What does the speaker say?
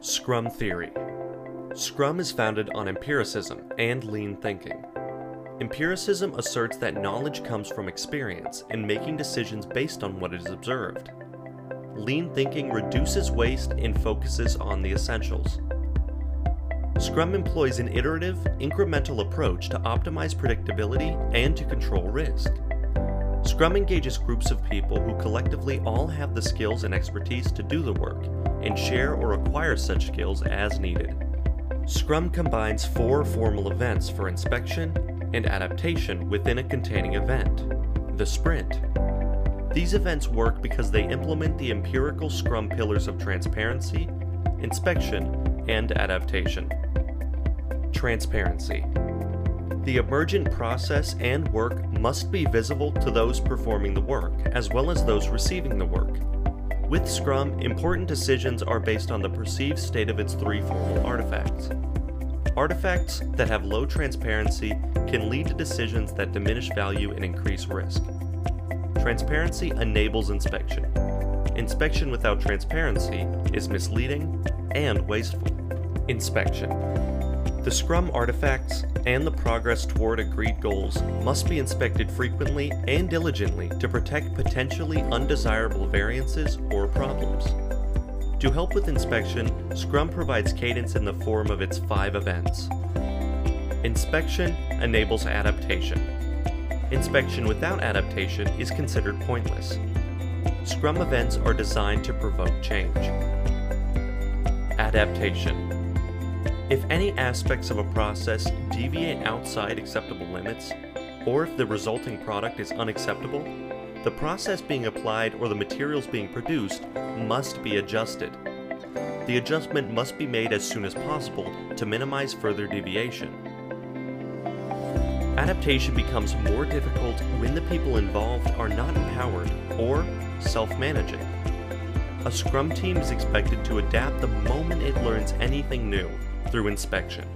Scrum Theory Scrum is founded on empiricism and lean thinking. Empiricism asserts that knowledge comes from experience and making decisions based on what is observed. Lean thinking reduces waste and focuses on the essentials. Scrum employs an iterative, incremental approach to optimize predictability and to control risk. Scrum engages groups of people who collectively all have the skills and expertise to do the work and share or acquire such skills as needed. Scrum combines four formal events for inspection and adaptation within a containing event the sprint. These events work because they implement the empirical Scrum pillars of transparency, inspection, and adaptation. Transparency. The emergent process and work must be visible to those performing the work, as well as those receiving the work. With Scrum, important decisions are based on the perceived state of its three formal artifacts. Artifacts that have low transparency can lead to decisions that diminish value and increase risk. Transparency enables inspection. Inspection without transparency is misleading and wasteful. Inspection. The Scrum artifacts and the progress toward agreed goals must be inspected frequently and diligently to protect potentially undesirable variances or problems. To help with inspection, Scrum provides cadence in the form of its five events. Inspection enables adaptation. Inspection without adaptation is considered pointless. Scrum events are designed to provoke change. Adaptation if any aspects of a process deviate outside acceptable limits, or if the resulting product is unacceptable, the process being applied or the materials being produced must be adjusted. The adjustment must be made as soon as possible to minimize further deviation. Adaptation becomes more difficult when the people involved are not empowered or self-managing. A Scrum team is expected to adapt the moment it learns anything new, through inspection.